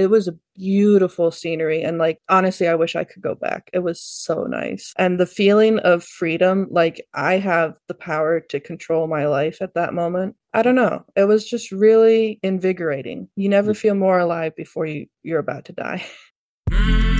it was a beautiful scenery. And like, honestly, I wish I could go back. It was so nice. And the feeling of freedom, like, I have the power to control my life at that moment. I don't know. It was just really invigorating. You never feel more alive before you, you're about to die.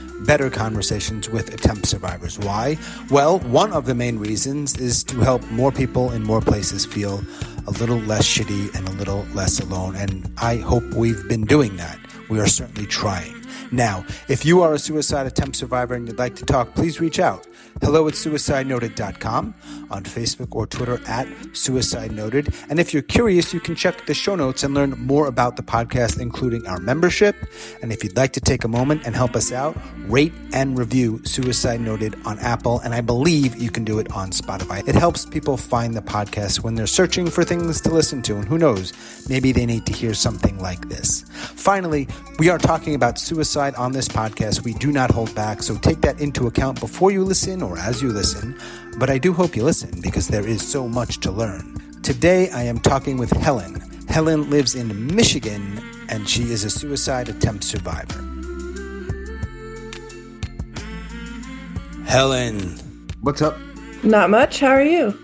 better conversations with attempt survivors. Why? Well, one of the main reasons is to help more people in more places feel a little less shitty and a little less alone. And I hope we've been doing that. We are certainly trying. Now, if you are a suicide attempt survivor and you'd like to talk, please reach out. Hello at suicidenoted.com, on Facebook or Twitter at Suicide Noted. And if you're curious, you can check the show notes and learn more about the podcast, including our membership. And if you'd like to take a moment and help us out, rate and review Suicide Noted on Apple. And I believe you can do it on Spotify. It helps people find the podcast when they're searching for things to listen to. And who knows, maybe they need to hear something like this. Finally, we are talking about suicide on this podcast. We do not hold back, so take that into account before you listen or as you listen. But I do hope you listen because there is so much to learn. Today, I am talking with Helen. Helen lives in Michigan and she is a suicide attempt survivor. Helen. What's up? Not much. How are you?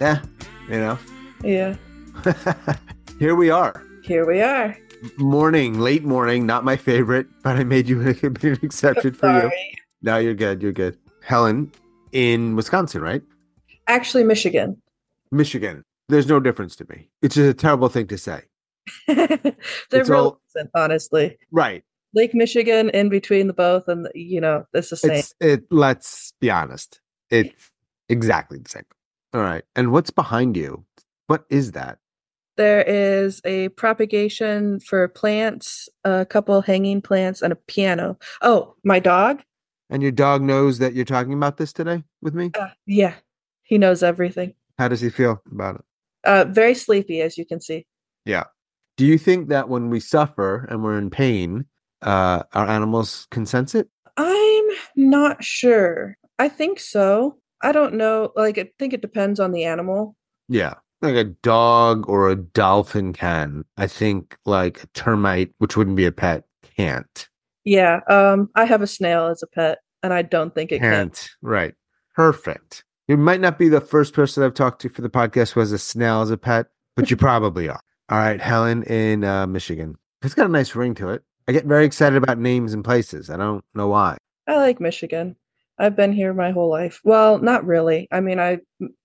Yeah, you know, Yeah. here we are. Here we are. Morning, late morning, not my favorite, but I made you an exception for you. Sorry. No, you're good. You're good. Helen in Wisconsin, right? Actually, Michigan. Michigan. There's no difference to me. It's just a terrible thing to say. They're It's all- isn't, honestly. Right. Lake Michigan in between the both, and you know, it's the same. It's it let's be honest. It's exactly the same. All right. And what's behind you? What is that? There is a propagation for plants, a couple hanging plants, and a piano. Oh, my dog? And your dog knows that you're talking about this today with me? Uh, yeah, he knows everything. How does he feel about it? Uh, very sleepy, as you can see. Yeah. Do you think that when we suffer and we're in pain, uh, our animals can sense it? I'm not sure. I think so. I don't know. Like, I think it depends on the animal. Yeah. Like a dog or a dolphin can. I think like a termite, which wouldn't be a pet, can't. Yeah. Um, I have a snail as a pet, and I don't think it can. Can't. Right. Perfect. You might not be the first person I've talked to for the podcast who has a snail as a pet, but you probably are. All right. Helen in uh, Michigan. It's got a nice ring to it. I get very excited about names and places. I don't know why. I like Michigan. I've been here my whole life. Well, not really. I mean, I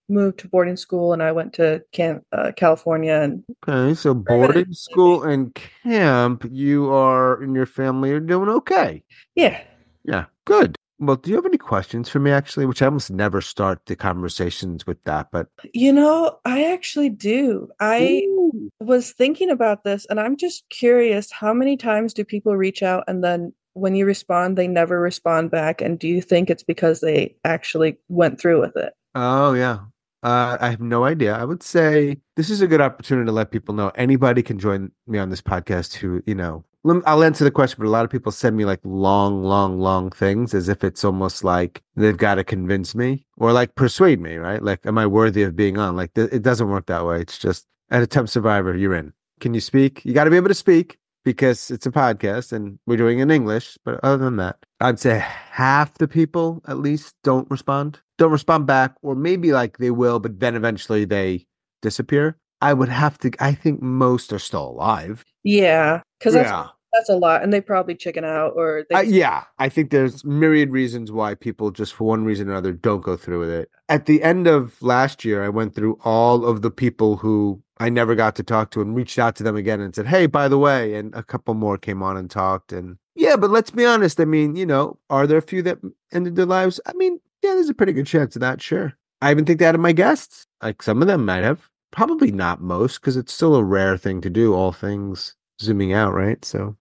moved to boarding school and I went to Can- uh, California and Okay, so boarding school and camp, you are and your family are doing okay. yeah. Yeah, good. Well, do you have any questions for me actually? Which I almost never start the conversations with that, but You know, I actually do. I Ooh. was thinking about this and I'm just curious how many times do people reach out and then when you respond, they never respond back? And do you think it's because they actually went through with it? Oh yeah. Uh, I have no idea. I would say this is a good opportunity to let people know anybody can join me on this podcast who, you know, I'll answer the question, but a lot of people send me like long, long, long things as if it's almost like they've got to convince me or like persuade me, right? Like, am I worthy of being on? Like, th- it doesn't work that way. It's just an attempt survivor, you're in. Can you speak? You got to be able to speak because it's a podcast and we're doing it in English. But other than that, I'd say half the people at least don't respond, don't respond back, or maybe like they will, but then eventually they disappear. I would have to, I think most are still alive. Yeah. Because that's, yeah. that's a lot. And they probably chicken out or they Uh, yeah. I think there's myriad reasons why people just for one reason or another don't go through with it. At the end of last year, I went through all of the people who I never got to talk to and reached out to them again and said, "Hey, by the way," and a couple more came on and talked and yeah, but let's be honest. I mean, you know, are there a few that ended their lives? I mean, yeah, there's a pretty good chance of that, sure. I even think that of my guests. Like some of them might have. Probably not most, because it's still a rare thing to do, all things zooming out, right? So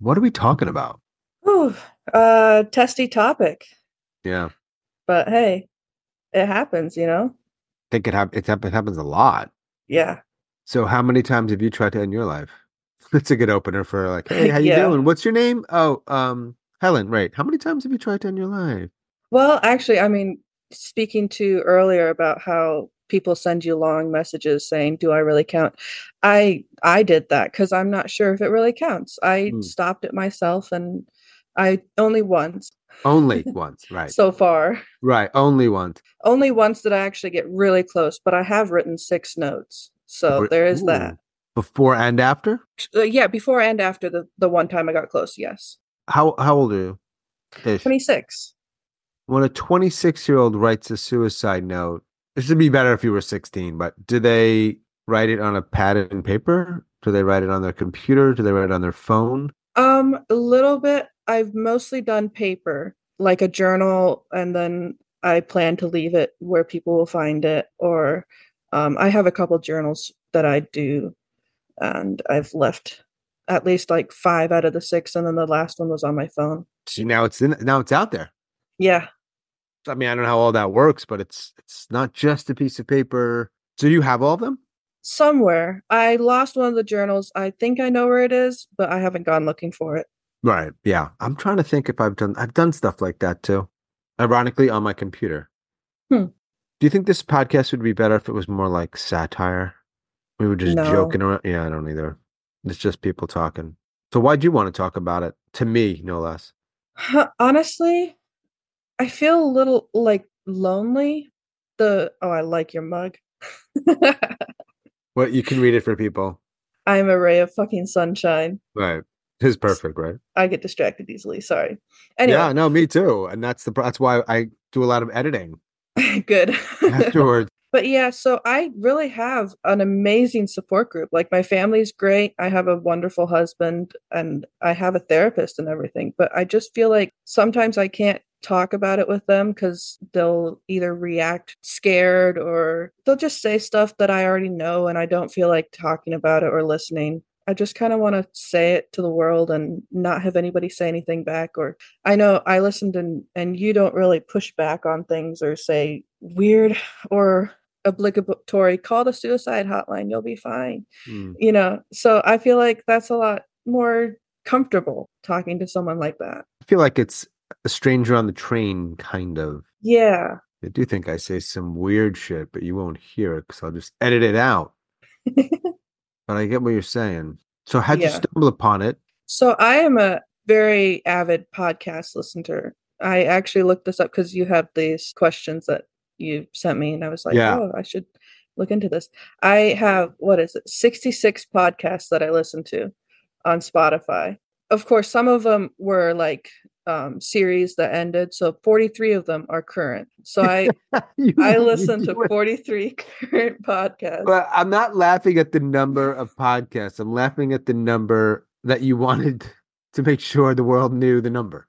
what are we talking about? Ooh, uh, testy topic. Yeah. But hey, it happens, you know? I think it, hap- it, hap- it happens a lot. Yeah. So how many times have you tried to end your life? That's a good opener for like, hey, how you Yeah. doing? What's your name? Oh, um, Helen, right. How many times have you tried to end your life? Well, actually, I mean, speaking to earlier about how people send you long messages saying, "Do I really count?" I I did that because I'm not sure if it really counts. I Hmm. stopped it myself, and I only once Only once, right. so far. right, only once. Only once did I actually get really close, but I have written six notes, so Re- there is that. Before and after? Uh, yeah, before and after the the one time I got close. Yes, How how old are you? Ish. twenty six. When a 26 year old writes a suicide note, it should be better if you were 16, but do they write it on a pad and paper? Do they write it on their computer? Do they write it on their phone? Um, a little bit. I've mostly done paper, like a journal, and then I plan to leave it where people will find it. Or um, I have a couple journals that I do, and I've left at least like five out of the six, and then the last one was on my phone. See, now it's in, now it's out there. Yeah, I mean, I don't know how all that works, but it's it's not just a piece of paper. So you have all of them? somewhere. I lost one of the journals. I think I know where it is, but I haven't gone looking for it. Right. Yeah. I'm trying to think if I've done I've done stuff like that too. Ironically on my computer. Hmm. Do you think this podcast would be better if it was more like satire? We were just No. joking around. Yeah, I don't either. It's just people talking. So why'd you want to talk about it? To me, no less. Honestly, I feel a little like lonely. The oh, I like your mug. Well, you can read it for people. I'm a ray of fucking sunshine. Right. It's perfect, right? I get distracted easily. Sorry. Anyway, Yeah, no, me too. And that's the that's why I do a lot of editing good. afterwards. but yeah, so I really have an amazing support group. Like my family's great. I have a wonderful husband and I have a therapist and everything. But I just feel like sometimes I can't talk about it with them because they'll either react scared or they'll just say stuff that I already know and I don't feel like talking about it or listening. I just kind of want to say it to the world and not have anybody say anything back. Or I know I listened and and you don't really push back on things or say weird or obligatory. Call the suicide hotline. You'll be fine. Hmm. You know. So I feel like that's a lot more comfortable talking to someone like that. I feel like it's a stranger on the train, kind of. Yeah. I do think I say some weird shit, but you won't hear it because I'll just edit it out. But I get what you're saying. So how'd you stumble upon it? So I am a very avid podcast listener. I actually looked this up because you had these questions that you sent me, and I was like, Yeah. oh, I should look into this. I have what is it, 66 podcasts that I listen to on Spotify. Of course, some of them were like um series that ended, so 43 of them are current. So I You- I listen to 43 current podcasts. But I'm not laughing at the number of podcasts. I'm laughing at the number that you wanted to make sure the world knew the number.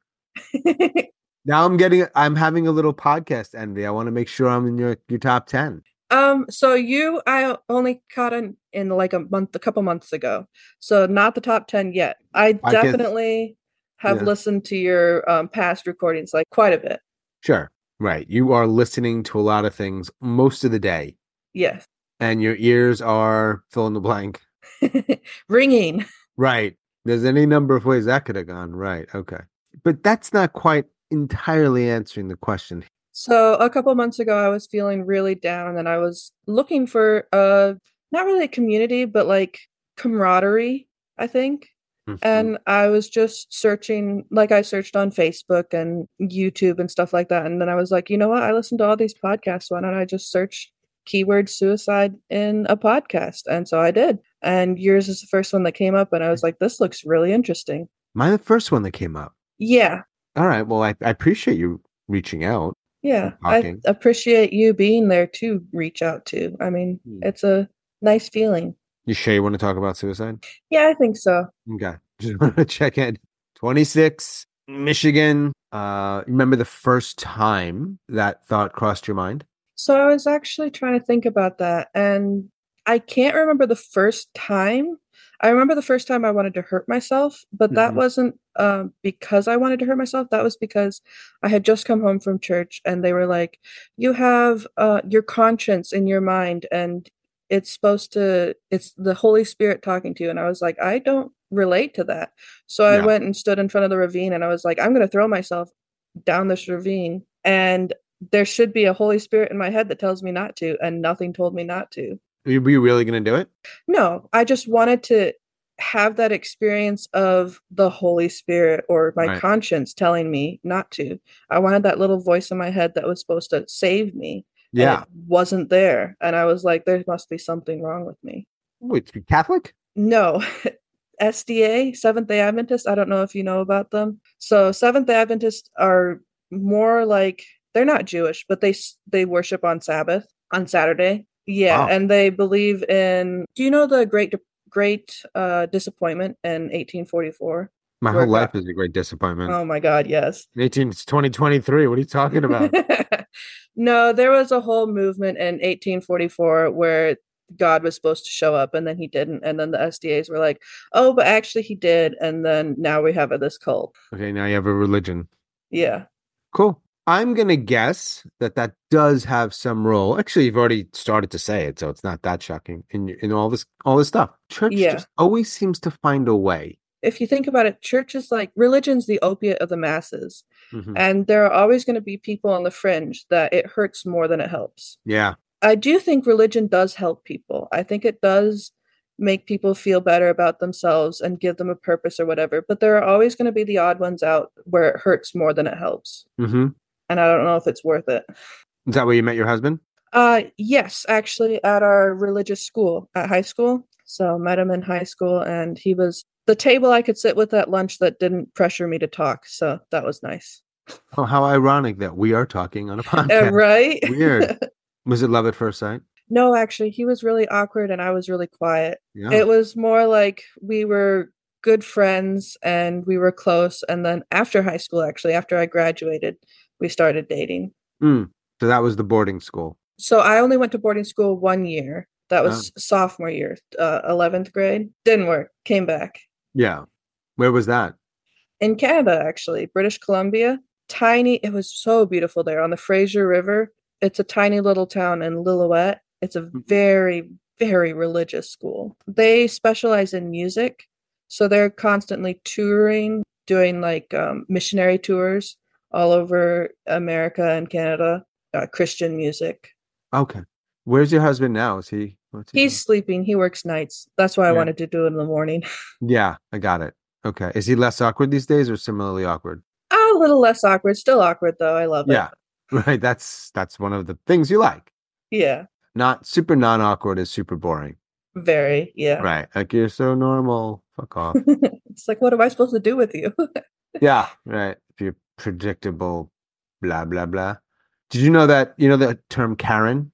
Now I'm getting I'm having a little podcast envy. I want to make sure I'm in your your top 10. Um, so you I only caught in in like a month, a couple months ago. So not the top ten yet. I I definitely have Yeah. listened to your um past recordings like quite a bit. Sure. Right. You are listening to a lot of things most of the day Yes. and your ears are fill in the blank. Ringing. Right. There's any number of ways that could have gone. Right. Okay. But that's not quite entirely answering the question. So a couple months ago I was feeling really down and I was looking for a not really a community, but like camaraderie, I think. Mhm. and I was just searching, like I searched on Facebook and YouTube and stuff like that. And then I was like, you know what? I listen to all these podcasts. Why don't I just search keyword suicide in a podcast? And so I did. And yours is the first one that came up. And I was like, this looks really interesting. Mine the first one that came up. Yeah. All right. Well, I, I appreciate you reaching out. Yeah. I appreciate you being there to reach out to. I mean, Hmm. it's a Nice feeling. You sure you want to talk about suicide? Yeah, I think so. Okay. Just want to check in. 26, Michigan. Uh, remember the first time that thought crossed your mind? So I was actually trying to think about that, and I can't remember the first time. I remember the first time I wanted to hurt myself, but that Mhm. wasn't um, because I wanted to hurt myself. That was because I had just come home from church, and they were like, "You have uh, your conscience in your mind, and it's supposed to. It's the Holy Spirit talking to you." And I was like, "I don't relate to that." So I went and stood in front of the ravine, and I was like, "I'm going to throw myself down this ravine," and there should be a Holy Spirit in my head that tells me not to, and nothing told me not to. Were you really going to do it? No, I just wanted to have that experience of the Holy Spirit or my Right. conscience telling me not to. I wanted that little voice in my head that was supposed to save me. Yeah. wasn't there. And I was like, there must be something wrong with me. Wait, Catholic? No. SDA, Seventh day Adventist, I don't know if you know about them. So Seventh day Adventists are more like they're not Jewish, but they they worship on Sabbath on Saturday. Yeah, Wow. and they believe in Do you know the great great uh disappointment in 1844? My whole life is a great disappointment. Oh my god, yes. 18, it's 2023. What are you talking about? no, there was a whole movement in 1844 where God was supposed to show up and then he didn't. And then the SDAs were like, oh, but actually he did. And then now we have this cult. okay, now you have a religion. Yeah. Cool. I'm going to guess that that does have some role. Actually, you've already started to say it, so it's not that shocking in in all this all this stuff. Church Yeah. just always seems to find a way. If you think about it, church is like religion's the opiate of the masses. Mhm. And there are always going to be people on the fringe that it hurts more than it helps. Yeah. I do think religion does help people. I think it does make people feel better about themselves and give them a purpose or whatever. But there are always going to be the odd ones out where it hurts more than it helps. hmm And I don't know if it's worth it. Is that where you met your husband? Uh yes, actually at our religious school at high school. So met him in high school and he was the table I could sit with at lunch that didn't pressure me to talk. So that was nice. Oh, how ironic that we are talking on a podcast. right? Weird. Was it love at first sight? no, actually he was really awkward and I was really quiet. Yeah. It was more like we were good friends and we were close. And then after high school, actually, after I graduated, we started dating. Mm. So that was the boarding school. So I only went to boarding school one year. That was sophomore year, uh, 11th grade. Didn't work. Came back. Yeah. Where was that? In Canada, actually, British Columbia. Tiny. It was so beautiful there on the Fraser River. It's a tiny little town in Lillooet. It's a Mhm. very, very religious school. They specialize in music. So they're constantly touring, doing like um, missionary tours all over America and Canada, uh, Christian music. Okay. Where's your husband now? Is he? What's he He's sleeping. He works nights. That's why I wanted to do it in the morning. Yeah, I got it. Okay. Is he less awkward these days or similarly awkward? a little less awkward. Still awkward though. I love it. Yeah. Right. That's that's one of the things you like. Yeah. Not super non awkward is super boring. Very. Yeah. Right. Like you're so normal. Fuck off. it's like, what am I supposed to do with you? yeah. Right. If you're predictable, blah blah blah. Did you know that you know the term Karen?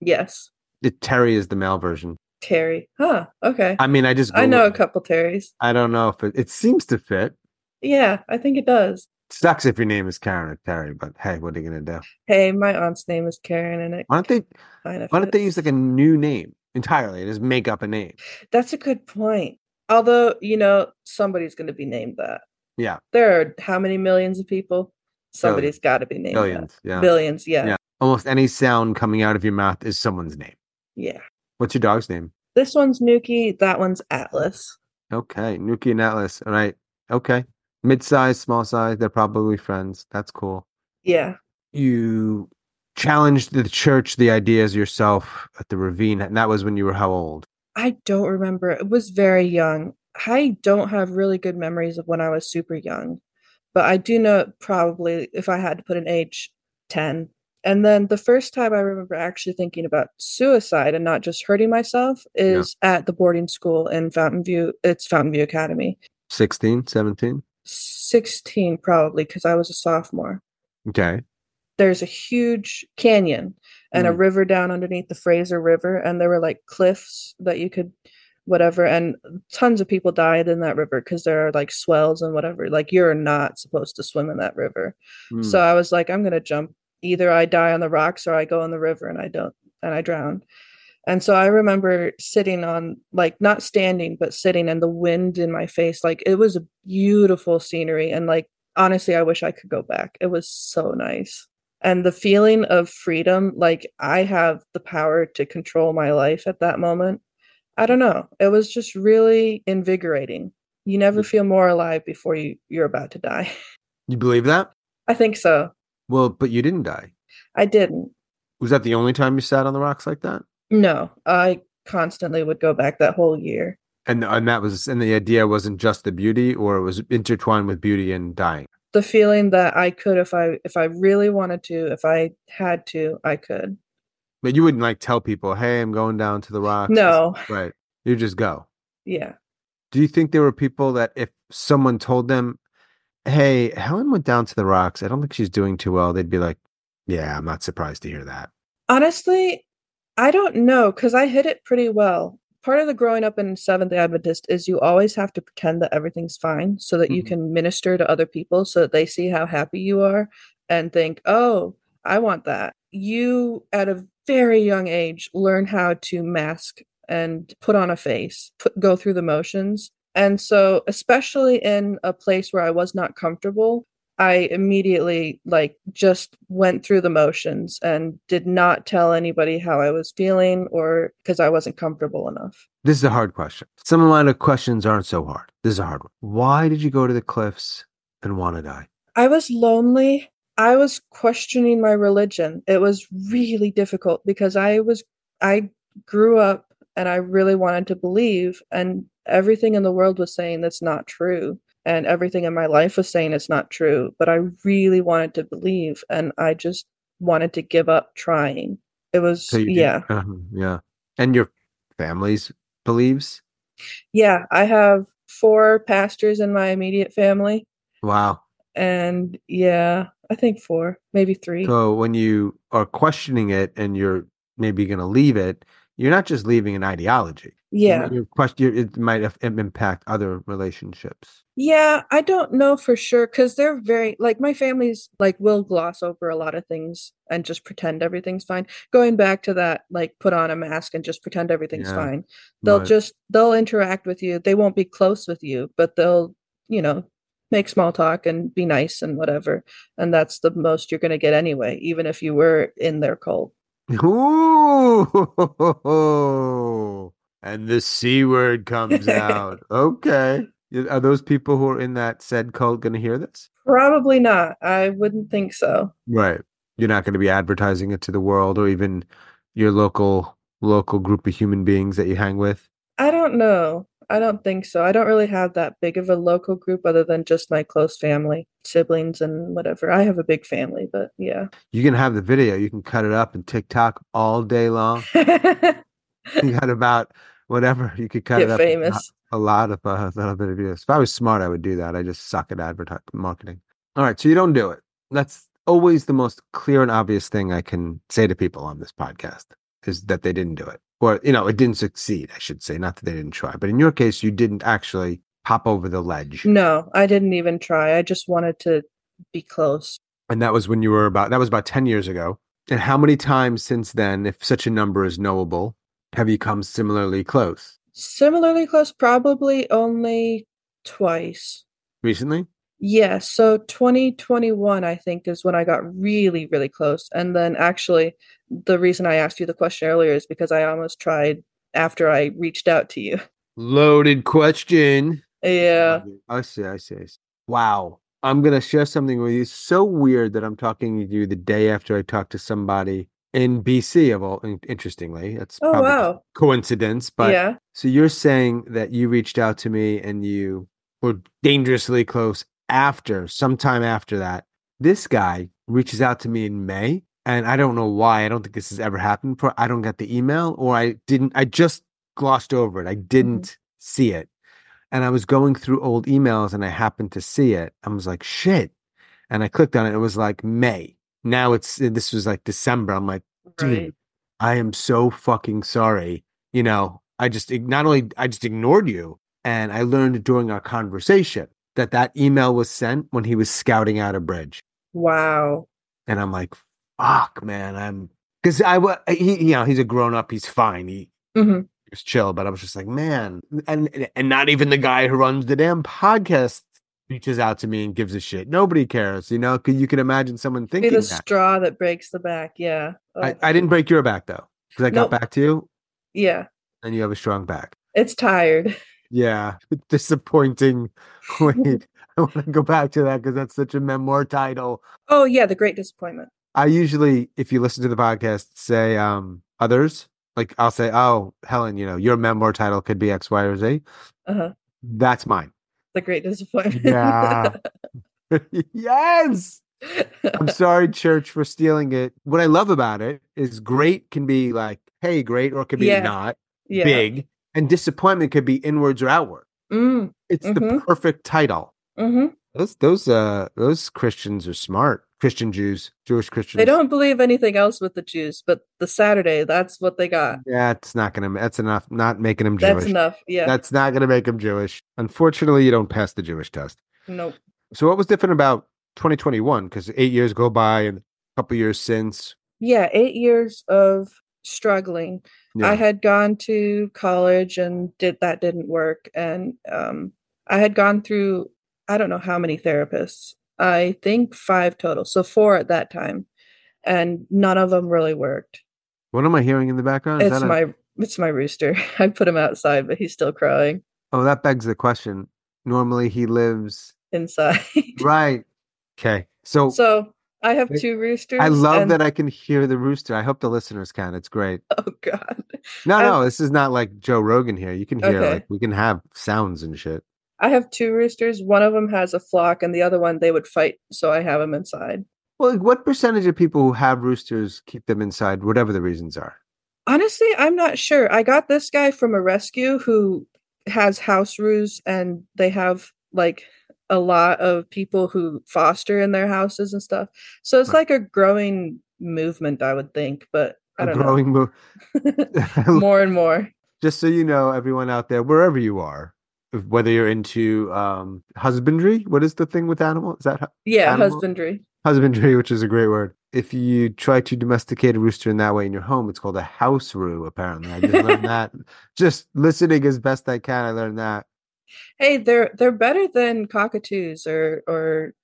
Yes. It, Terry is the male version. Terry. Huh. Okay. I mean, I just I know a couple Terrys. I don't know if it, it seems to fit. Yeah, I think it does. Sucks if your name is Karen or Terry, but hey, what are you gonna do? Hey, my aunt's name is Karen, and it Why don't they? kind of. Why don't they use like a new name entirely and just make up a name? That's a good point. Although you know, somebody's going to be named that. Yeah, There are how many millions of people? Somebody's got to be named billions. that. Yeah, Billions. Yeah. Yeah. Almost any sound coming out of your mouth is someone's name. Yeah. What's your dog's name? This one's Nuki. That one's Atlas. Okay, Nuki and Atlas. All right. Okay, mid-size, small size. They're probably friends. That's cool. Yeah. You challenged the church, the ideas yourself at the ravine, and that was when you were how old? I don't remember. It was very young. I don't have really good memories of when I was super young, but I do know probably if I had to put an age, 10. And then the first time I remember actually thinking about suicide and not just hurting myself is at the boarding school in Fountain View. It's Fountain View Academy. 16, 17? 16 probably because I was a sophomore. Okay. there's a huge canyon and a Mm. river down underneath the Fraser River, and there were like cliffs that you could whatever, and tons of people died in that river because there are like swells and whatever. Like you're not supposed to swim in that river. Mm. So I was like, I'm gonna jump. Either I die on the rocks or I go in the river and I don't and I drown. And so I remember sitting on like not standing but sitting and the wind in my face. Like it was a beautiful scenery and like honestly I wish I could go back. It was so nice. And the feeling of freedom, like I have the power to control my life at that moment. I don't know. It was just really invigorating. You never feel more alive before you you're about to die. you believe that? I think so. Well, but you didn't die. I didn't. Was that the only time you sat on the rocks like that? No, I constantly would go back that whole year. And and that was and the idea wasn't just the beauty, or it was intertwined with beauty and dying. The feeling that I could if I if I really wanted to, if I had to, I could. But you wouldn't like tell people, "Hey, I'm going down to the rocks." No. right? You just go. Yeah. Do you think there were people that if someone told them, "Hey, Helen went down to the rocks. I don't think she's doing too well," they'd be like, "Yeah, I'm not surprised to hear that." Honestly, I don't know because I hit it pretty well. Part of the growing up in Seventh Adventist is you always have to pretend that everything's fine so that you Mhm. can minister to other people so that they see how happy you are and think, oh, I want that. You, at a very young age, learn how to mask and put on a face, put, go through the motions. And so, especially in a place where I was not comfortable, I immediately like just went through the motions and did not tell anybody how I was feeling or because I wasn't comfortable enough. This is a hard question. Some of my questions aren't so hard. This is a hard one. Why did you go to the cliffs and want to die? I was lonely. I was questioning my religion. It was really difficult because I was I grew up and I really wanted to believe and everything in the world was saying that's not true and everything in my life was saying it's not true, but I really wanted to believe and I just wanted to give up trying. It was So yeah. uh-huh, yeah. And your family's believes? Yeah, I have four pastors in my immediate family Wow. and yeah, I think four, maybe 3. So when you are questioning it and you're maybe going to leave it, you're not just leaving an ideology. Yeah. You're question, it might have impact other relationships. Yeah, I don't know for sure because they're very like my family's like will gloss over a lot of things and just pretend everything's fine. Going back to that, like put on a mask and just pretend everything's Yeah, fine. They'll right. just they'll interact with you. They won't be close with you, but they'll, you know, make small talk and be nice and whatever. And that's the most you're gonna get anyway, even if you were in their cult. Ooh, and the C word comes out. Okay. Are those people who are in that said cult going to hear this? Probably not. I wouldn't think so. Right. You're not going to be advertising it to the world or even your local local group of human beings that you hang with. I don't know. I don't think so. I don't really have that big of a local group other than just my close family, siblings, and whatever. I have a big family, but yeah. You can have the video. You can cut it up and TikTok all day long. You got about whatever you could cut Get it up. famous. A lot of uh, a little bit of videos. If I was smart, I would do that. I just suck at advertising marketing. All right, so you don't do it. That's always the most clear and obvious thing I can say to people on this podcast is that they didn't do it, or you know, it didn't succeed. I should say, not that they didn't try, but in your case, you didn't actually hop over the ledge, No, I didn't even try. I just wanted to be close. and that was when you were about. That was about ten years ago. And how many times since then, if such a number is knowable, have you come similarly close Similarly close, probably only twice. recently? Yeah, so 2021, I think, is when I got really, really close. And then actually, the reason I asked you the question earlier is because I almost tried after I reached out to you. Loaded question. Yeah. I see, I see, I see. Wow. I'm gonna share something with you. It's so weird that I'm talking to you the day after I talked to somebody in BC of all interestingly. That's Oh, probably wow. coincidence. But yeah. so you're saying that you reached out to me and you were dangerously close after sometime after that. This guy reaches out to me in May, and I don't know why. I don't think this has ever happened before. I don't get the email, or I didn't. I just glossed over it. I mm-hmm. didn't see it, and I was going through old emails, and I happened to see it. I was like, "Shit!" And I clicked on it. It was like May, now it's uh, this was like December. I'm like, dude, Right. I am so fucking sorry. You know, I just not only I just ignored you, and I learned during our conversation that that email was sent when he was scouting out a bridge, Wow. and I'm like, fuck, man, I'm because I was he you know he's a grown up, he's fine, he hmm was chill, but I was just like, man, and and not even the guy who runs the damn podcast reaches out to me and gives a shit. Nobody cares, you know, because you can imagine someone Be thinking the that. straw that breaks the back. Yeah. I, Oh, I didn't break your back though, because I got Nope. back to you, yeah. and you have a strong back. It's tired. Yeah, disappointing. Wait, I want to go back to that because that's such a memoir title. Oh yeah, the great disappointment. I usually, if you listen to the podcast, say um others. Like I'll say, "Oh, Helen, you know, your memoir title could be X, Y, or Z." Uh-huh. That's mine. The great disappointment. Yeah. yes. I'm sorry, church, for stealing it. What I love about it is great can be like, hey, great, or it could be Yeah. not yeah. big, and disappointment could be inwards or outward. Mm, It's the Mhm. perfect title. hmm Those those uh those Christians are smart. Christian Jews, Jewish Christians. They don't believe anything else with the Jews, but the Saturday, that's what they got. Yeah, it's not gonna. That's enough. Not making them Jewish. That's enough. Yeah. That's not gonna make them Jewish. Unfortunately, you don't pass the Jewish test. nope. So, what was different about 2021? Because eight years go by, and a couple years since. Yeah, eight years of struggling. Yeah. I had gone to college and did that didn't work. And um, I had gone through I don't know how many therapists. I think five total. So four at that time. And none of them really worked. what am I hearing in the background? Is It's that a- my it's my rooster. I put him outside, but he's still crying oh, that begs the question. Normally, he lives inside. right. Okay, so, so I have two roosters. I love and- that I can hear the rooster. I hope the listeners can. It's great. Oh God. No, no, this is not like Joe Rogan here. You can hear Okay. like we can have sounds and shit. I have two roosters. One of them has a flock, and the other one they would fight. So I have them inside. Well, like, what percentage of people who have roosters keep them inside, whatever the reasons are? Honestly, I'm not sure. I got this guy from a rescue who has house roos, and they have like a lot of people who foster in their houses and stuff. So it's Right. like a growing movement, I would think. But I A don't growing mo- more and more. Just so you know, everyone out there, wherever you are, whether you're into um, husbandry, what is the thing with animal? Is that hu- Yeah, Animal- husbandry. husbandry, which is a great word? If you try to domesticate a rooster in that way in your home, it's called a house roo. Apparently, I just learned that. Just listening as best I can, I learned that. Hey, they're they're better than cockatoos or or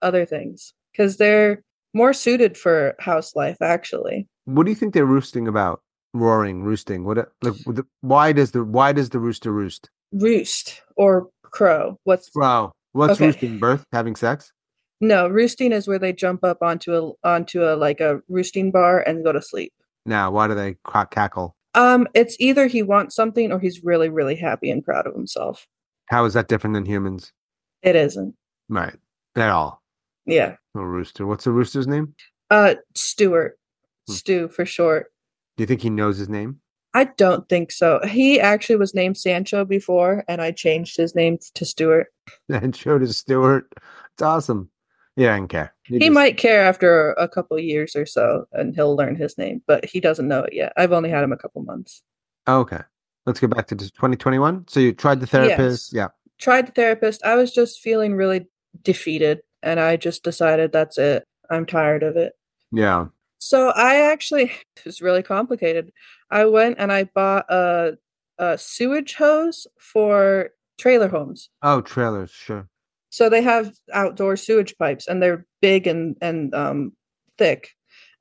other things because they're more suited for house life. Actually, What do you think they're roosting about? Roaring, roosting. What? Like, why does the why does the rooster roost? roost or crow. What's Wow, what's Okay. roosting? Birth, having sex? no roosting is where they jump up onto a onto a like a roosting bar and go to sleep. Now, why do they ca- cackle? Um, it's either he wants something or he's really really happy and proud of himself. How is that different than humans? It isn't. Right, at all. Yeah. A rooster. What's the rooster's name? Uh, Stuart. Hmm. Stu for short. Do you think he knows his name? I don't think so. He actually was named Sancho before, and I changed his name to Stuart. showed his Stewart. It's awesome. He doesn't care. He just- might care after a couple years or so, and he'll learn his name, but he doesn't know it yet. I've only had him a couple months. Okay. Let's go back to 2021. So you tried the therapist. Yes. Yeah. Tried the therapist. I was just feeling really defeated, and I just decided that's it. I'm tired of it. Yeah. So I actually it was really complicated. I went and I bought a a sewage hose for trailer homes. Oh, trailers. Sure. So they have outdoor sewage pipes and they're big and and um thick.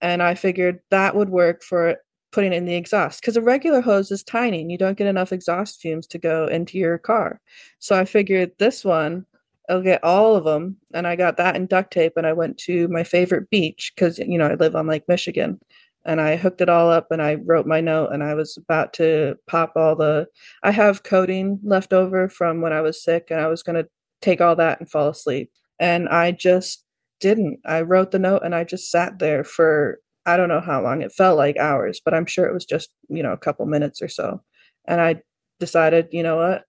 And I figured that would work for putting in the exhaust because a regular hose is tiny and you don't get enough exhaust fumes to go into your car. So I figured this one I'll get all of them and I got that in duct tape and I went to my favorite beach cuz you know I live on Lake Michigan and I hooked it all up and I wrote my note and I was about to pop all the I have codeine left over from when I was sick and I was going to take all that and fall asleep. And I just didn't. I wrote the note and I just sat there for I don't know how long. It felt like hours, but I'm sure it was just, you know, a couple minutes or so. And I decided, you know what?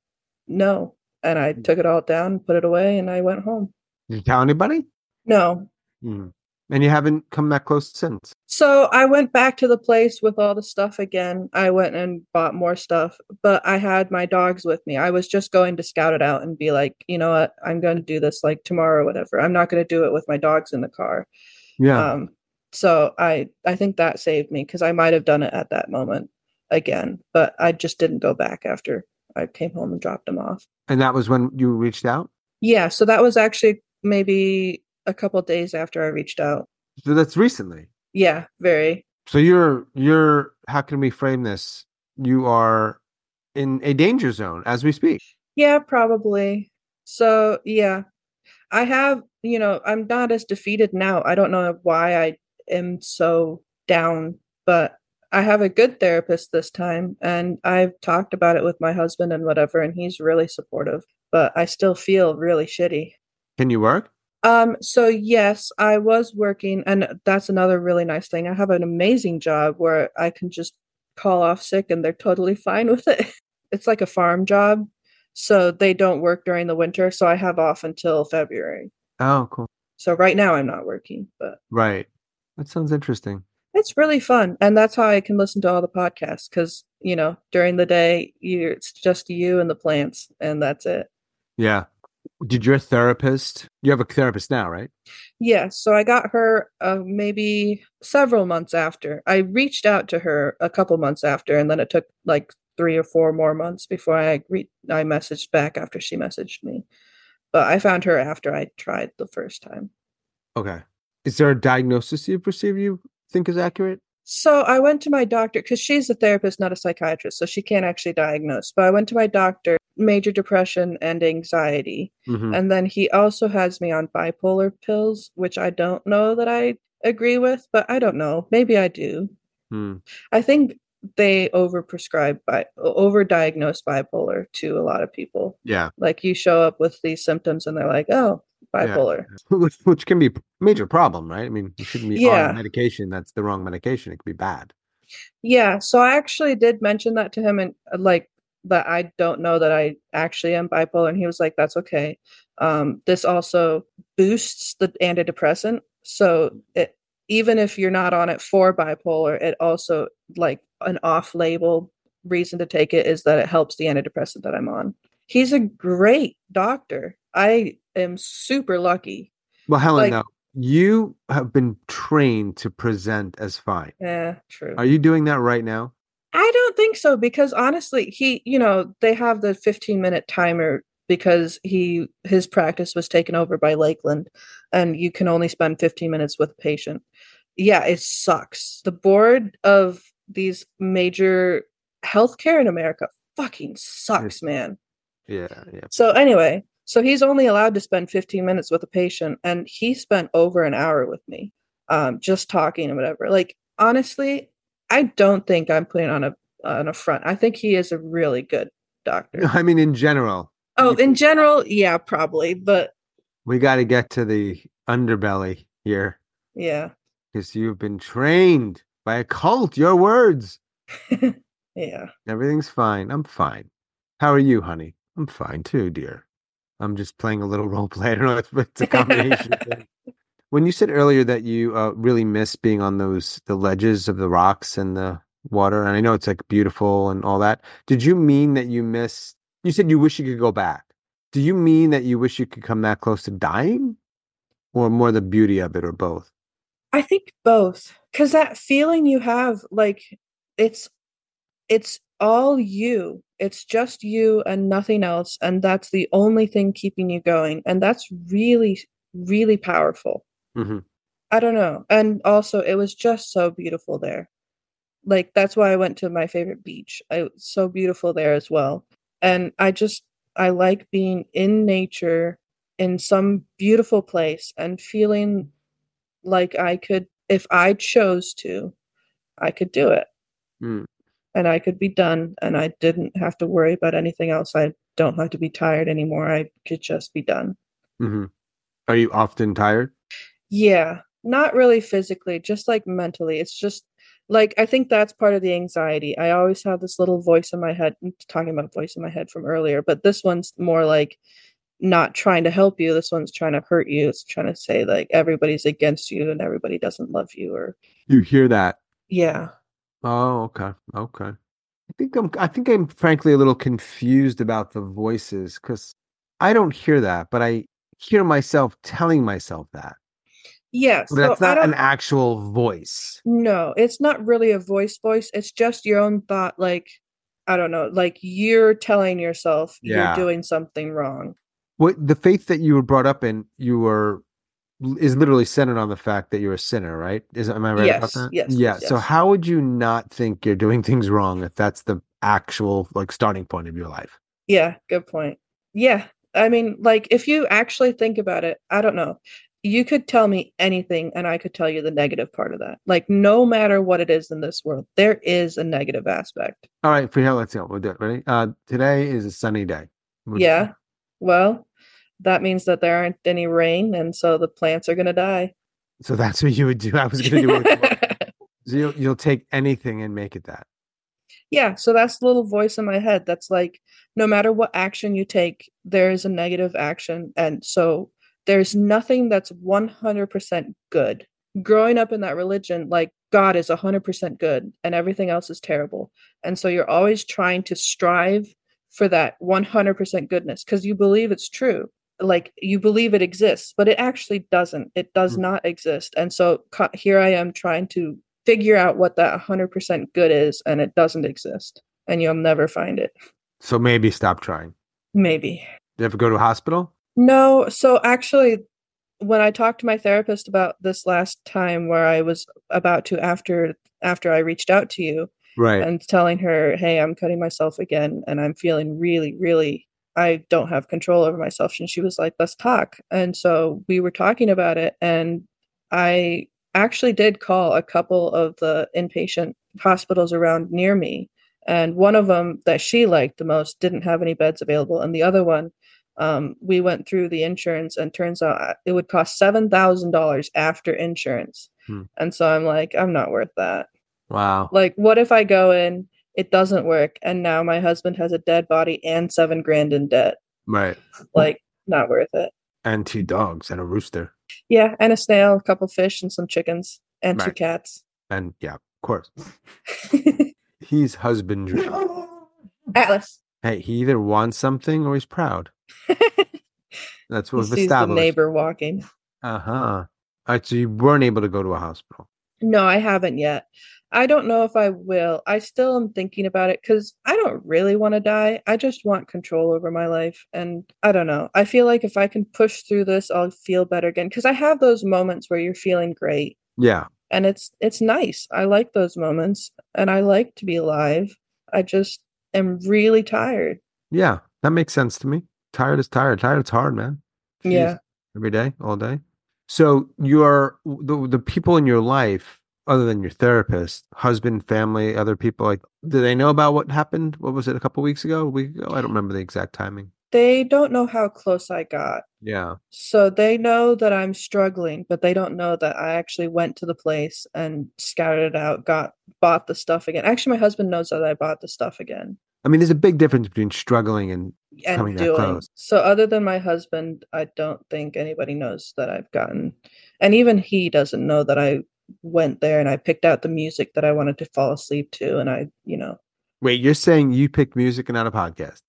No. And I took it all down, put it away, and I went home. Did you tell anybody? No. Hmm. And you haven't come that close since. So I went back to the place with all the stuff again. I went and bought more stuff, but I had my dogs with me. I was just going to scout it out and be like, you know what, I'm going to do this like tomorrow or whatever. I'm not going to do it with my dogs in the car. Yeah. Um, so I I think that saved me because I might have done it at that moment again, but I just didn't go back after I came home and dropped them off. and that was when you reached out. Yeah, so that was actually maybe a couple days after I reached out. So that's recently. Yeah, very. So you're you're how can we frame this? You are in a danger zone as we speak. Yeah, probably. So, yeah. I have, you know, I'm not as defeated now. I don't know why I am so down, but I have a good therapist this time and I've talked about it with my husband and whatever and he's really supportive, but I still feel really shitty. Can you work? Um so yes, I was working and that's another really nice thing. I have an amazing job where I can just call off sick and they're totally fine with it. It's like a farm job. So they don't work during the winter, so I have off until February. Oh, cool. So right now I'm not working, but Right. That sounds interesting. it's really fun and that's how I can listen to all the podcasts cuz you know, during the day you it's just you and the plants and that's it. Yeah. Did your therapist? You have a therapist now, right? Yeah, so I got her uh, maybe several months after. I reached out to her a couple months after, and then it took like three or four more months before I re- I messaged back after she messaged me. But I found her after I tried the first time. Okay. Is there a diagnosis you've received you think is accurate? So I went to my doctor because she's a therapist, not a psychiatrist, so she can't actually diagnose. But I went to my doctor, major depression and anxiety. Mhm. And then he also has me on bipolar pills, which I don't know that I agree with, but I don't know. Maybe I do. Hmm. I think they overprescribe by overdiagnose bipolar to a lot of people. Yeah. Like you show up with these symptoms and they're like, "Oh, Yeah. bipolar." Which, which can be a major problem, right? I mean, you shouldn't be Yeah. on medication that's the wrong medication. It could be bad. Yeah, so I actually did mention that to him and uh, like that I don't know that I actually am bipolar and he was like that's okay. Um this also boosts the antidepressant. So it even if you're not on it for bipolar, it also like an off-label reason to take it is that it helps the antidepressant that I'm on. He's a great doctor. I am super lucky. Well, Helen, Like- now you have been trained to present as fine. Yeah, true. Are you doing that right now? I don't think so because honestly, he, you know, they have the 15 minute timer because he his practice was taken over by Lakeland and you can only spend 15 minutes with a patient. Yeah, it sucks. The board of these major healthcare in America fucking sucks, man. Yeah, yeah. So anyway, so he's only allowed to spend 15 minutes with a patient and he spent over an hour with me um just talking and whatever. Like honestly, I don't think I'm putting on a on a front. I think he is a really good doctor. I mean, in general, Oh, in general, yeah, probably, but we got to get to the underbelly here yeah. because you've been trained by a cult. Your words. yeah. Everything's fine. I'm fine. How are you, honey? I'm fine too, dear. I'm just playing a little role play. I don't know if it's a combination. When you said earlier that you uh, really miss being on those the ledges of the rocks and the water, and I know it's like beautiful and all that. Did you mean that you miss? You said you wish you could go back. Do you mean that you wish you could come that close to dying, or more the beauty of it, or both? I think both cuz that feeling you have like it's it's all you. It's just you and nothing else and that's the only thing keeping you going and that's really really powerful. hmm I don't know. And also it was just so beautiful there. Like that's why I went to my favorite beach. I it's so beautiful there as well. And I just I like being in nature in some beautiful place and feeling like I could if I chose to, I could do it. Mm. And I could be done and I didn't have to worry about anything else. I don't have to be tired anymore. I could just be done. hmm Are you often tired? Yeah, not really physically, just like mentally. It's just like I think that's part of the anxiety. I always have this little voice in my head, I'm talking about a voice in my head from earlier, but this one's more like not trying to help you. This one's trying to hurt you. It's trying to say like everybody's against you and everybody doesn't love you or You hear that? yeah. Oh, okay, okay. I think I'm. I think I'm frankly a little confused about the voices because I don't hear that, but I hear myself telling myself that. Yeah. But So that's not an actual voice. No, it's not really a voice voice. It's just your own thought like I don't know, like you're telling yourself Yeah. you're doing something wrong. What the faith that you were brought up in, you were is literally centered on the fact that you're a sinner, right? Is am I right about that? yes, Yeah. yes, So yes. how would you not think you're doing things wrong if that's the actual like starting point of your life? Yeah, good point. Yeah. I mean, like if you actually think about it, I don't know. You could tell me anything and I could tell you the negative part of that. Like no matter what it is in this world, there is a negative aspect. All right, for here, let's go. We'll do it. Ready? Uh, today is a sunny day. Would- Yeah. Well, that means that there aren't any rain and so the plants are going to die. So that's what you would do. I was going to do it. so you'll, you'll take anything and make it that. Yeah, so that's the little voice in my head that's like, no matter what action you take, there is a negative action. And so there's nothing that's 100% good. Growing up in that religion, like God is 100% good and everything else is terrible. And so you're always trying to strive for that 100% goodness because you believe it's true. Like you believe it exists, but it actually doesn't. It does Mm. not exist. And so co- here I am trying to figure out what that 100% good is and it doesn't exist and you'll never find it So maybe stop trying. maybe Did you ever go to a hospital? no so actually when i talked to my therapist about this last time where i was about to after after i reached out to you Right. and telling her hey i'm cutting myself again and i'm feeling really really i don't have control over myself and she was like let's talk and so we were talking about it and i actually did call a couple of the inpatient hospitals around near me and one of them that she liked the most didn't have any beds available and the other one um, we went through the insurance and turns out uh, it would cost $7000 after insurance Hmm. and so i'm like i'm not worth that wow. like, what if I go in, it doesn't work, and now my husband has a dead body and seven grand in debt? Right. Like, not worth it. And two dogs and a rooster. Yeah, and a snail, a couple fish, and some chickens, and two cats. And yeah, of course. He's husbandry. Atlas. Hey, he either wants something or he's proud. That's He what we've sees the neighbor walking. Uh huh. All right. So you weren't able to go to a hospital. No, I haven't yet. I don't know if I will. I still am thinking about it because I don't really want to die. I just want control over my life. And I don't know. I feel like if I can push through this, I'll feel better again. Because I have those moments where you're feeling great. Yeah. and it's it's nice. I like those moments and I like to be alive. I just am really tired. Yeah. That makes sense to me. Tired is tired. Tired is hard, man. Jeez. Yeah. Every day, all day. So your the the people in your life, other than your therapist, husband, family, other people, like do they know about what happened? What was it? A couple weeks ago? A week ago? I don't remember the exact timing. They don't know how close I got. Yeah. So they know that I'm struggling, but they don't know that I actually went to the place and scouted it out, got bought the stuff again. Actually, my husband knows that I bought the stuff again I mean, there's a big difference between struggling and and Coming that close. So other than my husband, I don't think anybody knows that I've gotten and even he doesn't know that I went there and I picked out the music that I wanted to fall asleep to and I, you know. wait. You're saying you picked music and not a podcast?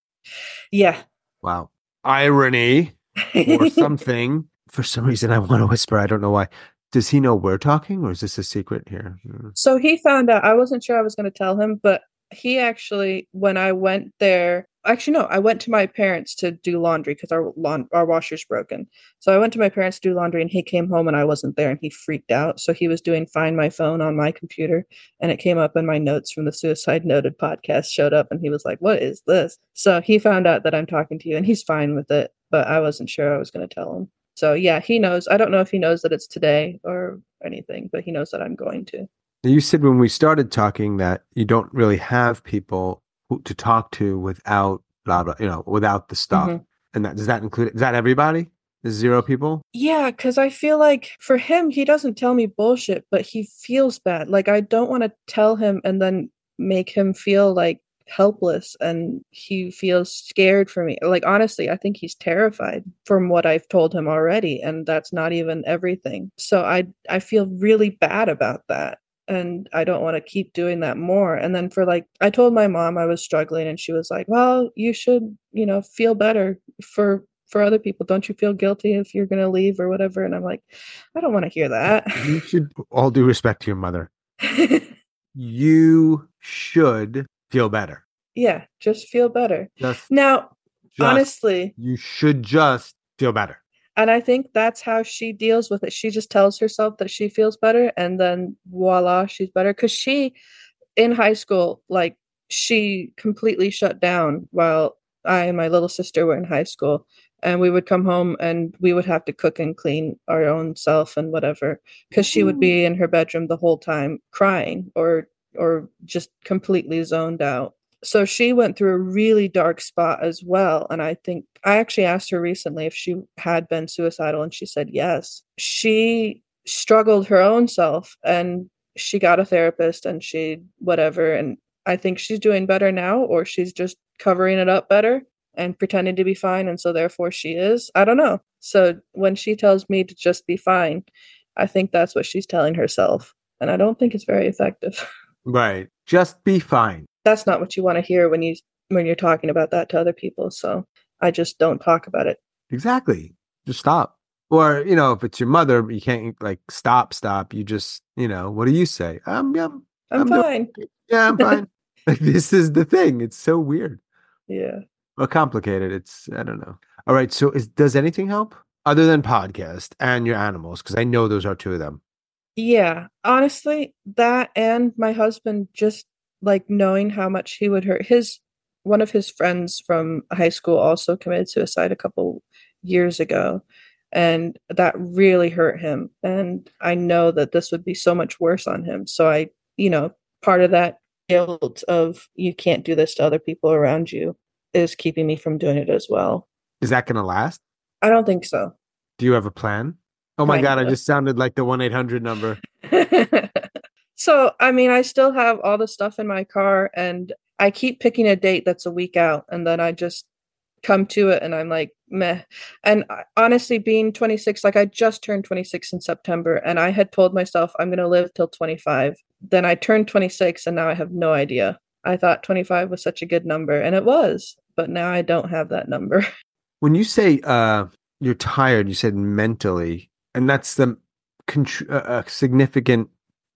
Yeah. Wow. Irony or something. For some reason, I want to whisper. I don't know why. Does he know we're talking, or is this a secret here? Hmm. So he found out. I wasn't sure I was going to tell him, but he actually, when I went there, actually no, I went to my parents to do laundry because our laun- our washer's broken. So I went to my parents to do laundry, and he came home and I wasn't there, and he freaked out. So he was doing Find My Phone on my computer, and it came up, and my notes from the Suicide Noted podcast showed up, and he was like, "What is this?" So he found out that I'm talking to you, and he's fine with it, but I wasn't sure I was going to tell him. So yeah, he knows. I don't know if he knows that it's today or anything, but he knows that I'm going to. You said when we started talking that you don't really have people who, to talk to without blah blah, you know, without the stuff. Mhm. And that does that include? Is that everybody? Zero people. Yeah, because I feel like for him, he doesn't tell me bullshit, but he feels bad. Like I don't want to tell him and then make him feel like helpless and he feels scared for me. Like honestly, I think he's terrified from what I've told him already and that's not even everything. So I I feel really bad about that and I don't want to keep doing that more. And then for like I told my mom I was struggling and she was like, "Well, you should, you know, feel better for for other people. Don't you feel guilty if you're going to leave or whatever?" And I'm like, "I don't want to hear that." You should all due respect to your mother. you should feel better. yeah, just feel better. Just, Now, just honestly, you should just feel better. And I think that's how she deals with it. She just tells herself that she feels better and then voila, she's better cuz she in high school like she completely shut down while I and my little sister were in high school and we would come home and we would have to cook and clean our own self and whatever cuz she would be mm. in her bedroom the whole time crying or or just completely zoned out. So she went through a really dark spot as well. And I think I actually asked her recently if she had been suicidal, and she said yes. She struggled her own self and she got a therapist and she whatever. And I think she's doing better now, or she's just covering it up better and pretending to be fine. And so therefore she is. I don't know. So when she tells me to just be fine, I think that's what she's telling herself. And I don't think it's very effective. Right. Just be fine. That's not what you want to hear when you when you're talking about that to other people so i just don't talk about it Exactly. Just stop. Or, you know, if it's your mother, you can't like stop, stop. You just, you know, what do you say? Um, yeah, i'm, I'm doing- fine yeah, I'm fine. like this is the thing. It's so weird. yeah Well, complicated. It's I don't know. All right. So is does anything help other than podcast and your animals? Because I know those are two of them. yeah honestly that and my husband just like knowing how much he would hurt his one of his friends from high school also committed suicide a couple years ago and that really hurt him and i know that this would be so much worse on him so i you know part of that guilt of you can't do this to other people around you is keeping me from doing it as well Is that going to last? i don't think so Do you have a plan? Oh my god! I just sounded like the one eight hundred number. so i mean i still have all the stuff in my car and i keep picking a date that's a week out and then i just come to it and i'm like meh. And I- honestly being 26 like i just turned 26 in september and i had told myself i'm going to live till 25 then i turned 26 and now i have no idea. I thought 25 was such a good number and it was but now i don't have that number. When you say uh, you're tired, you said mentally, and that's the contr- uh, a significant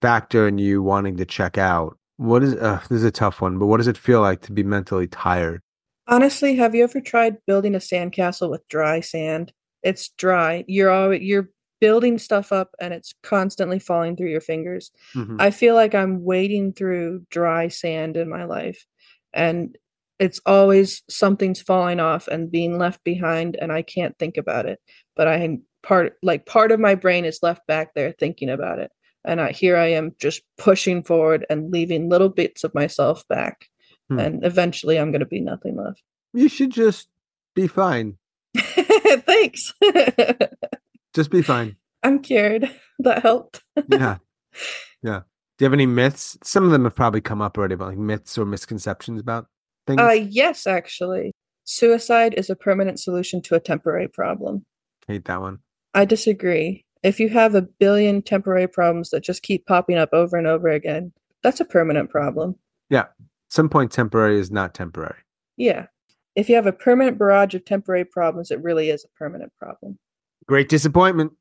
factor in you wanting to check out. What is uh, this is a tough one, but what does it feel like to be mentally tired? Honestly, have you ever tried building a sandcastle with dry sand? It's dry. You're always you're building stuff up and it's constantly falling through your fingers. Mhm. I feel like I'm wading through dry sand in my life and it's always something's falling off and being left behind and I can't think about it. But I part like part of my brain is left back there thinking about it. And I, here I am just pushing forward and leaving little bits of myself back. Hmm. And eventually I'm going to be nothing left. You should just be fine. Thanks. Just be fine. I'm cured. That helped. Yeah, yeah. Do you have any myths? Some of them have probably come up already, but like myths or misconceptions about things. Uh, yes, actually. Suicide is a permanent solution to a temporary problem. Hate that one. I disagree. If you have a billion temporary problems that just keep popping up over and over again, that's a permanent problem. Yeah. Some point, temporary is not temporary. Yeah. If you have a permanent barrage of temporary problems, it really is a permanent problem. Great disappointment.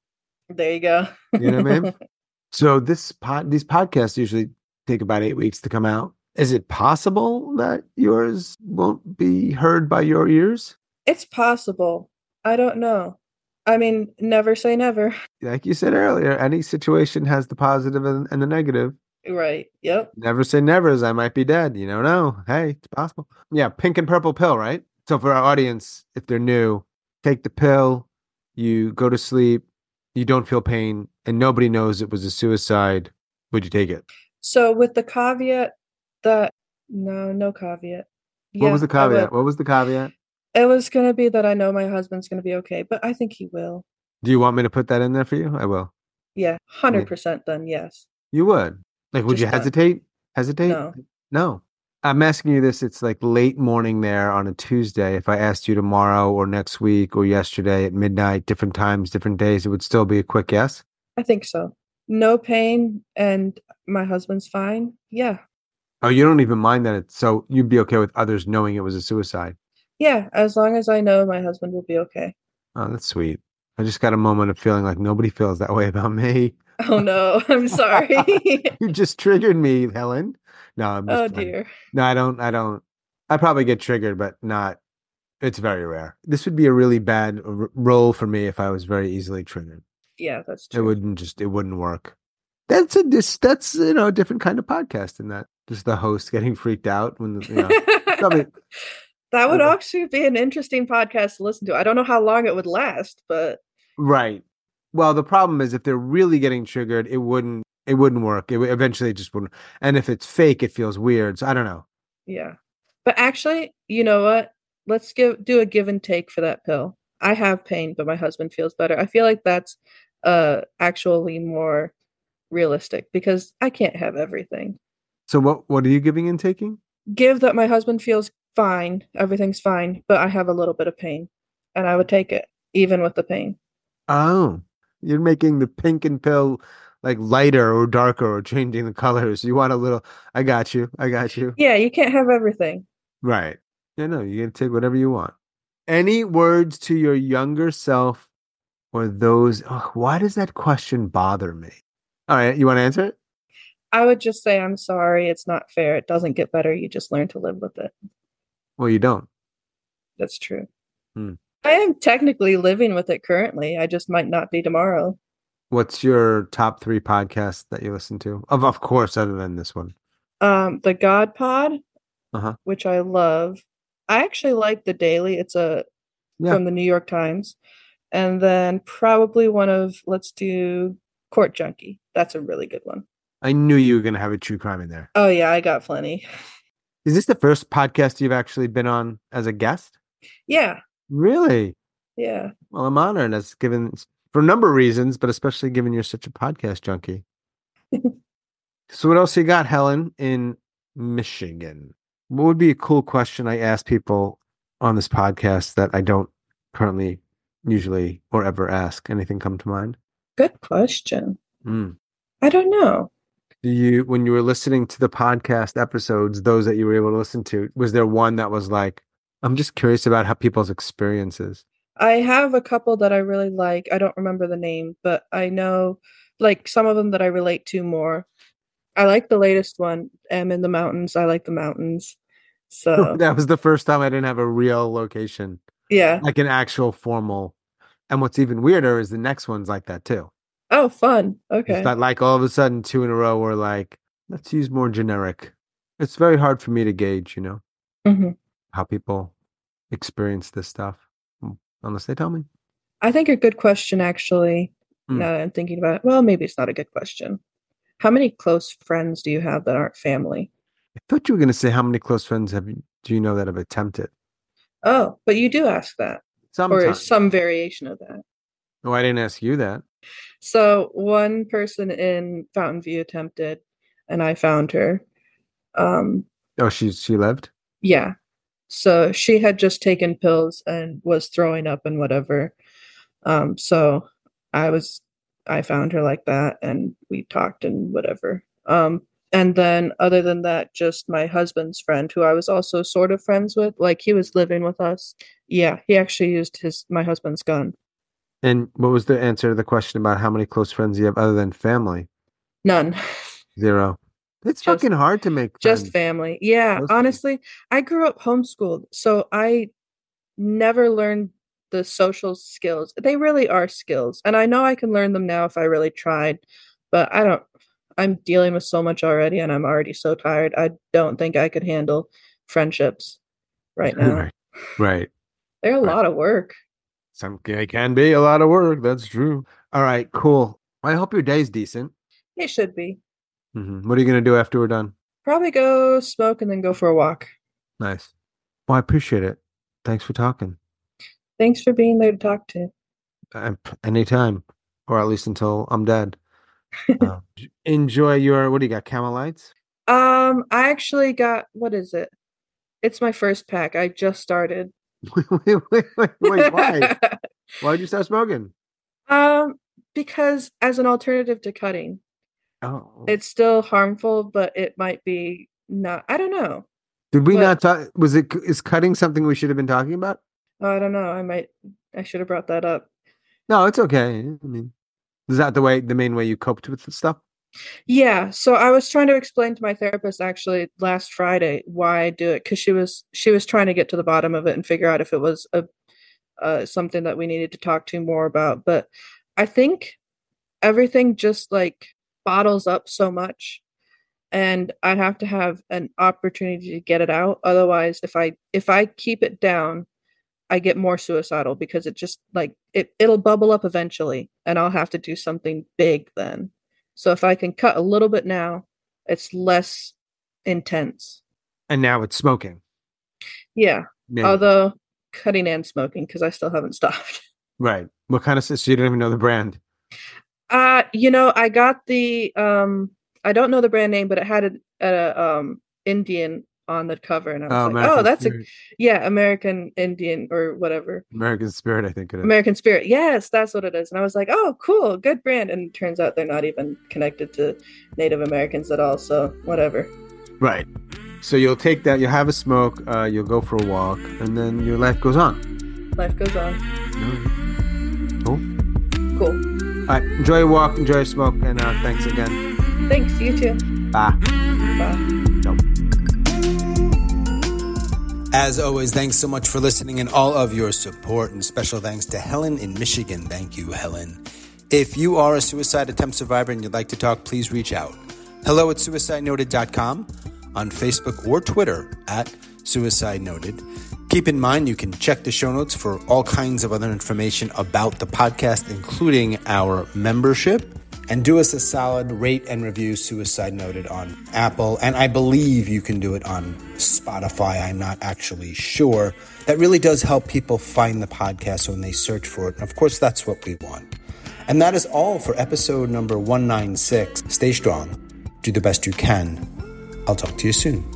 There you go. You know what I mean? So this pod, these podcasts usually take about eight weeks to come out. Is it possible that yours won't be heard by your ears? it's possible. I don't know. I mean, never say never. Like you said earlier, any situation has the positive and, and the negative. Right. Yep. Never say never, as I might be dead. You don't know. Hey, it's possible. Yeah, pink and purple pill, right? So for our audience, if they're new, take the pill, you go to sleep, you don't feel pain, and nobody knows it was a suicide. Would you take it? So with the caveat that no, no caveat. what was the caveat? What was the caveat? It was gonna be that I know my husband's gonna be okay, but I think he will. Do you want me to put that in there for you? I will. Yeah, hundred percent. Then yes. You would. Like, would Just you hesitate? Hesitate? No. No. I'm asking you this. It's like late morning there on a Tuesday. If I asked you tomorrow or next week or yesterday at midnight, different times, different days, it would still be a quick yes. I think so. No pain and my husband's fine. Yeah. Oh, you don't even mind that it's so you'd be okay with others knowing it was a suicide. Yeah, as long as I know my husband will be okay. Oh, that's sweet. I just got a moment of feeling like nobody feels that way about me. Oh no, I'm sorry. you just triggered me, Helen. No, I'm just oh playing. dear. No, I don't. I don't. I probably get triggered, but not. It's very rare. This would be a really bad r- role for me if I was very easily triggered. Yeah, that's true. It wouldn't just. It wouldn't work. That's a this. That's you know a different kind of podcast in that just the host getting freaked out when the, you know. probably- that would actually be an interesting podcast to listen to. I don't know how long it would last, but Right. Well, the problem is if they're really getting triggered, it wouldn't. It wouldn't work. It eventually just wouldn't. And if it's fake, it feels weird. So I don't know. yeah. But actually, you know what? Let's give do a give and take for that pill. I have pain, but my husband feels better. I feel like that's uh actually more realistic because I can't have everything. So what? What are you giving and taking? Give that my husband feels fine, everything's fine, but I have a little bit of pain, and I would take it even with the pain. Oh, you're making the pink and pill like lighter or darker or changing the colors. You want a little. I got you. I got you. Yeah, you can't have everything. Right. Yeah, no, you can take whatever you want. Any words to your younger self or those? Oh, why does that question bother me? All right, you want to answer it? I would just say I'm sorry, it's not fair. It doesn't get better. You just learn to live with it. Well, you don't. That's true. Hmm. I am technically living with it currently. I just might not be tomorrow. What's your top three podcasts that you listen to? Of of course, other than this one. Um, the God Pod, Uh-huh. which I love. I actually like the Daily. It's a Yeah. from the New York Times, and then probably one of let's do Court Junkie. That's a really good one. I knew you were going to have a true crime in there. Oh yeah, I got plenty. Is this the first podcast you've actually been on as a guest? Yeah, Really? yeah. Well, I'm honored as given for a number of reasons, but especially given you're such a podcast junkie. so, what else you got, Helen, in Michigan? What would be a cool question I ask people on this podcast that I don't currently usually or ever ask? Anything come to mind? Good question. Mm. I don't know. Do you, when you were listening to the podcast episodes, those that you were able to listen to, was there one that was like, I'm just curious about how people's experiences? I have a couple that I really like. I don't remember the name, but I know like some of them that I relate to more. I like the latest one, M in the Mountains. I like the mountains. So, that was the first time I didn't have a real location. yeah. like an actual formal. And what's even weirder is the next one's like that too. Oh, fun. Okay. It's not like all of a sudden two in a row were like, let's use more generic. It's very hard for me to gauge, you know, hmm how people experience this stuff mm, unless they tell me. I think a good question, actually, Hmm. now that I'm thinking about it. Well, maybe it's not a good question. How many close friends do you have that aren't family? I thought you were going to say how many close friends have you, do you know that have attempted? Oh, but you do ask that, or some variation of that. oh, I didn't ask you that. So one person in Fountain View attempted, and I found her. Um, Oh, she she lived. yeah. So she had just taken pills and was throwing up and whatever. Um, so I was, I found her like that, and we talked and whatever. Um, and then other than that, just my husband's friend, who I was also sort of friends with, like he was living with us. Yeah, he actually used his my husband's gun. And what was the answer to the question about how many close friends you have other than family? None. Zero. It's Just- fucking hard to make just family yeah Most of them. honestly i grew up homeschooled so i never learned the social skills they really are skills and i know i can learn them now if i really tried but i don't i'm dealing with so much already and i'm already so tired i don't think i could handle friendships right now right. Right. they're a Right. lot of work Some it can be a lot of work. That's true. All right, cool. I hope your day's decent. it should be hmm What are you gonna do after we're done? probably go smoke and then go for a walk Nice. Well, I appreciate it. Thanks for talking. thanks for being there to talk to Uh, anytime, or at least until I'm dead. Uh, enjoy your. What do you got? Camel lights. Um, I actually got what is it? It's my first pack. I just started. Wait, wait, wait, wait, wait, why? Why'd you start smoking? um, because as an alternative to cutting, Oh, it's still harmful, but it might be not. I don't know. did we but- not talk? Was it is cutting something we should have been talking about? Oh, I don't know. I might. I should have brought that up. No, it's okay. I mean, is that the way, the main way you coped with the stuff? Yeah, so I was trying to explain to my therapist actually last Friday why I do it because she was she was trying to get to the bottom of it and figure out if it was a uh, something that we needed to talk to more about. But I think everything just like bottles up so much, and I have to have an opportunity to get it out. Otherwise, if I if I keep it down, I get more suicidal because it just like it it'll bubble up eventually, and I'll have to do something big then. So if I can cut a little bit now, it's less intense. And now it's smoking. Yeah. Maybe. Although cutting and smoking because I still haven't stopped. right. What kind of? So you don't even know the brand. Uh, you know, I got the um I don't know the brand name, but it had a, a um Indian on the cover and I was Oh, like, American "Oh, that's a yeah, American Indian or whatever. American Spirit. I think it is. American Spirit. Yes, that's what it is." And I was like, "Oh, cool. Good brand." And it turns out they're not even connected to Native Americans at all, so whatever. Right. So you'll take that. You'll have a smoke. Uh, you'll go for a walk, and then your life goes on. Life goes on. Cool. Cool. All right. Enjoy your walk. Enjoy your smoke, and uh, thanks again. Thanks, you too. Bye. Bye. Nope. As always, thanks so much for listening and all of your support. And special thanks to Helen in Michigan. Thank you, Helen. If you are a suicide attempt survivor and you'd like to talk, please reach out. Hello at suicidenoted.com, on Facebook or Twitter at Suicide Noted. Keep in mind you can check the show notes for all kinds of other information about the podcast, including our membership. And do us a solid rate and review Suicide Noted on Apple. And I believe you can do it on Spotify. I'm not actually sure. That really does help people find the podcast when they search for it. And of course, that's what we want. And that is all for episode number 196. Stay strong, do the best you can. I'll talk to you soon.